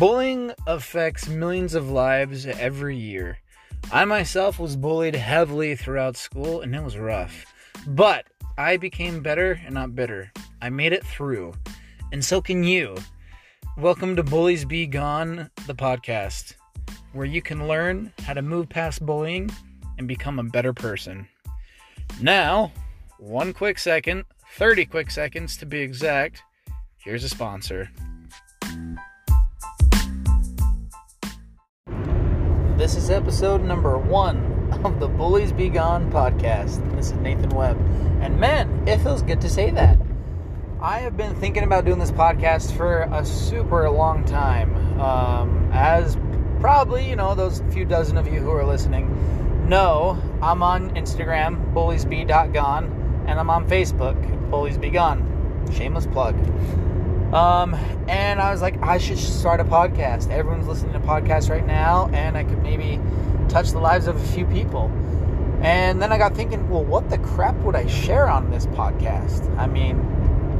Bullying affects millions of lives every year. I myself was bullied heavily throughout school and it was rough. But I became better and not bitter. I made it through. And so can you. Welcome to Bullies Be Gone, the podcast, where you can learn how to move past bullying and become a better person. Now, one quick second, 30 quick seconds to be exact, here's a sponsor. This is episode number one of the Bullies Be Gone podcast. This is Nathan Webb. And man, it feels good to say that. I have been thinking about doing this podcast for a super long time. Um, as probably, you know, those few dozen of you who are listening know, I'm on Instagram, bulliesbe.gone, and I'm on Facebook, Bullies Be Gone. Shameless plug. Um, and I was like, I should start a podcast. Everyone's listening to podcasts right now, and I could maybe touch the lives of a few people. And then I got thinking, well, what the crap would I share on this podcast? I mean,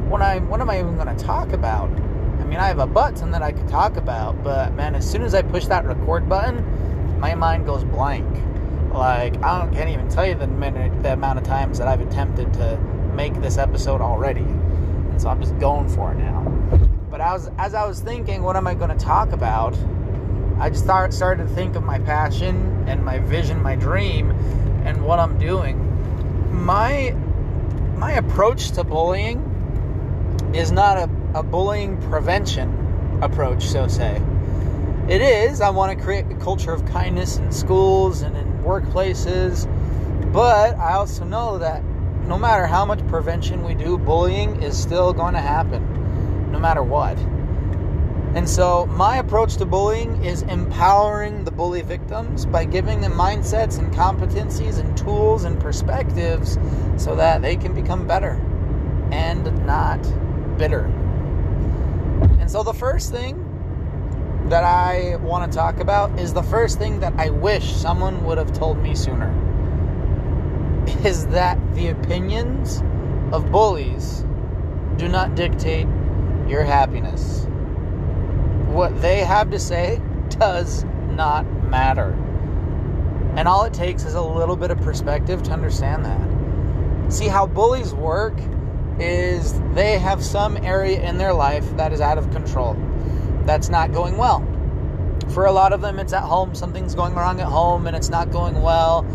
what I what am I even going to talk about? I mean, I have a button that I could talk about, but man, as soon as I push that record button, my mind goes blank. Like I can't even tell you the minute, the amount of times that I've attempted to make this episode already, and so I'm just going for it now. But as as I was thinking, what am I going to talk about? I just start, started to think of my passion and my vision, my dream, and what I'm doing. My my approach to bullying is not a, a bullying prevention approach, so say. It is, I want to create a culture of kindness in schools and in workplaces, but I also know that no matter how much prevention we do, bullying is still going to happen, no matter what. And so, my approach to bullying is empowering the bully victims by giving them mindsets and competencies and tools and perspectives so that they can become better and not bitter. And so, the first thing that I want to talk about is the first thing that I wish someone would have told me sooner is that the opinions of bullies do not dictate your happiness. What they have to say does not matter. And all it takes is a little bit of perspective to understand that. See, how bullies work is they have some area in their life that is out of control, that's not going well. For a lot of them, it's at home, something's going wrong at home and it's not going well.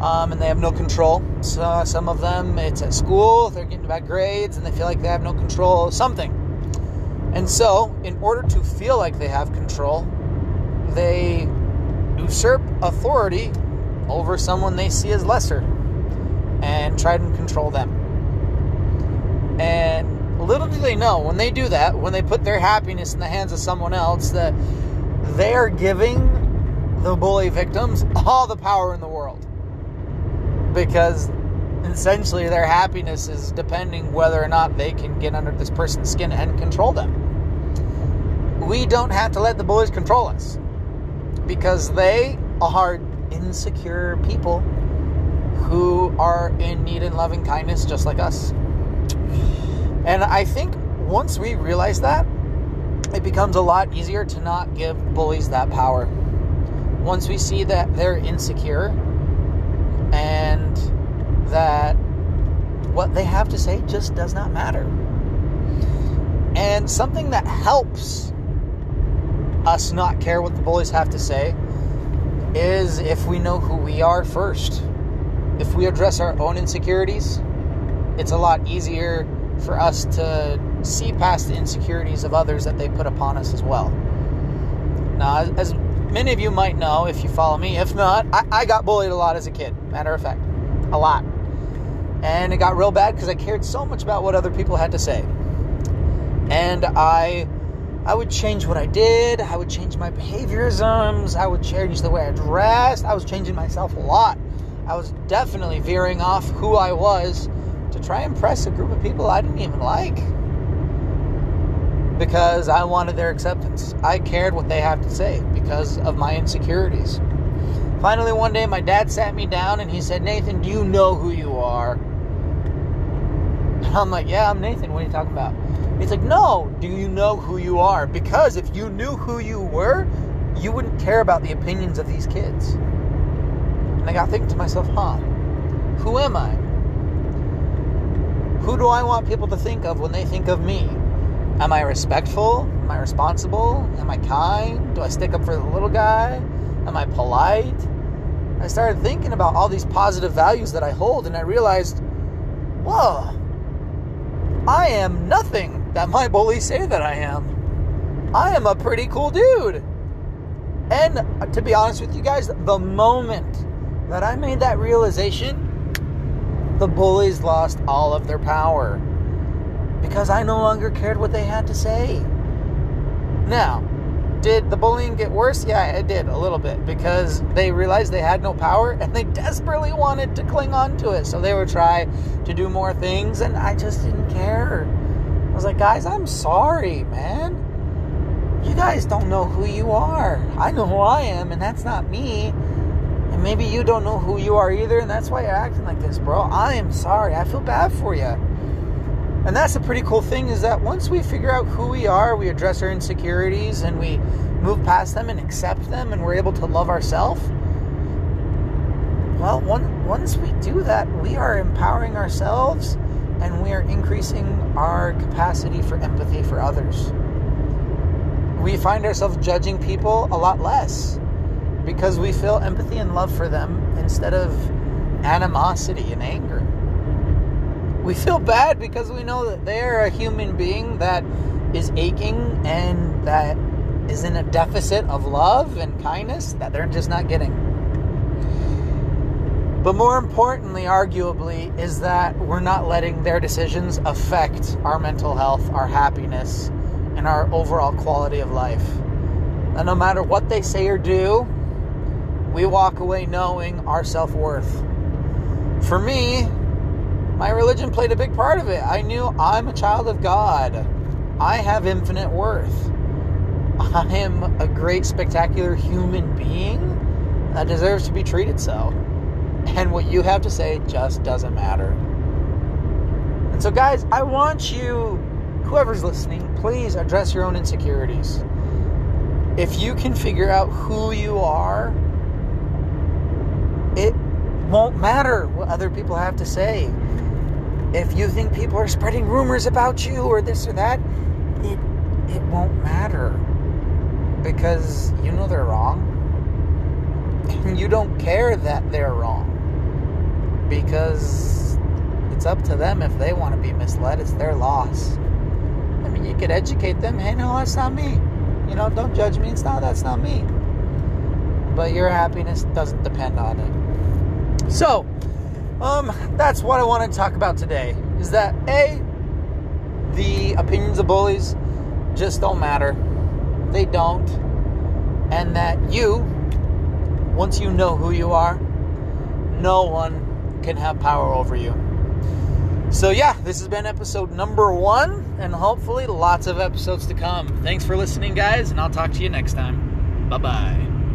Um, and they have no control. So some of them, it's at school, they're getting bad grades, and they feel like they have no control, something. And so, in order to feel like they have control, they usurp authority over someone they see as lesser and try to control them. And little do they know, when they do that, when they put their happiness in the hands of someone else, that they are giving the bully victims all the power in the world because essentially their happiness is depending whether or not they can get under this person's skin and control them. We don't have to let the bullies control us because they are insecure people who are in need and loving kindness just like us. And I think once we realize that, it becomes a lot easier to not give bullies that power. Once we see that they're insecure and that what they have to say just does not matter. And something that helps us not care what the bullies have to say is if we know who we are first. If we address our own insecurities, it's a lot easier for us to see past the insecurities of others that they put upon us as well. Now, as, many of you might know if you follow me, if not, I, I got bullied a lot as a kid. Matter of fact, a lot. And it got real bad because I cared so much about what other people had to say. And I I would change what I did, I would change my behaviorisms, I would change the way I dressed, I was changing myself a lot. I was definitely veering off who I was to try and impress a group of people I didn't even like. Because I wanted their acceptance. I cared what they have to say because of my insecurities. Finally, one day, my dad sat me down and he said, Nathan, do you know who you are? I'm like, yeah, I'm Nathan. What are you talking about? He's like, no, do you know who you are? Because if you knew who you were, you wouldn't care about the opinions of these kids. And I got thinking to myself, huh, who am I? Who do I want people to think of when they think of me? Am I respectful? Am I responsible? Am I kind? Do I stick up for the little guy? Am I polite? I started thinking about all these positive values that I hold, and I realized, whoa, I am nothing that my bullies say that I am. I am a pretty cool dude. And uh, to be honest with you guys, the moment that I made that realization, the bullies lost all of their power because I no longer cared what they had to say. Now, did the bullying get worse? Yeah, it did a little bit because they realized they had no power and they desperately wanted to cling on to it. So they would try to do more things, and I just didn't care. I was like, guys, I'm sorry, man. You guys don't know who you are. I know who I am, and that's not me. And maybe you don't know who you are either, and that's why you're acting like this, bro. I am sorry. I feel bad for you. And that's a pretty cool thing is that once we figure out who we are, we address our insecurities and we move past them and accept them and we're able to love ourselves. Well, one, once we do that, we are empowering ourselves and we are increasing our capacity for empathy for others. We find ourselves judging people a lot less because we feel empathy and love for them instead of animosity and anger we feel bad because we know that they're a human being that is aching and that is in a deficit of love and kindness that they're just not getting. But more importantly, arguably, is that we're not letting their decisions affect our mental health, our happiness, and our overall quality of life. And no matter what they say or do, we walk away knowing our self worth. For me, my religion played a big part of it. I knew I'm a child of God. I have infinite worth. I am a great, spectacular human being that deserves to be treated so. And what you have to say just doesn't matter. And so, guys, I want you, whoever's listening, please address your own insecurities. If you can figure out who you are, it won't matter what other people have to say if you think people are spreading rumors about you or this or that, it it won't matter because you know they're wrong. And you don't care that they're wrong because it's up to them if they want to be misled. It's their loss. I mean, you could educate them. Hey, no, that's not me. You know, don't judge me. It's not. That's not me. But your happiness doesn't depend on it. So, um, that's what I want to talk about today. Is that a the opinions of bullies just don't matter. They don't, and that you, once you know who you are, no one can have power over you. So, yeah, this has been episode number one, and hopefully lots of episodes to come. Thanks for listening, guys, and I'll talk to you next time. Bye bye.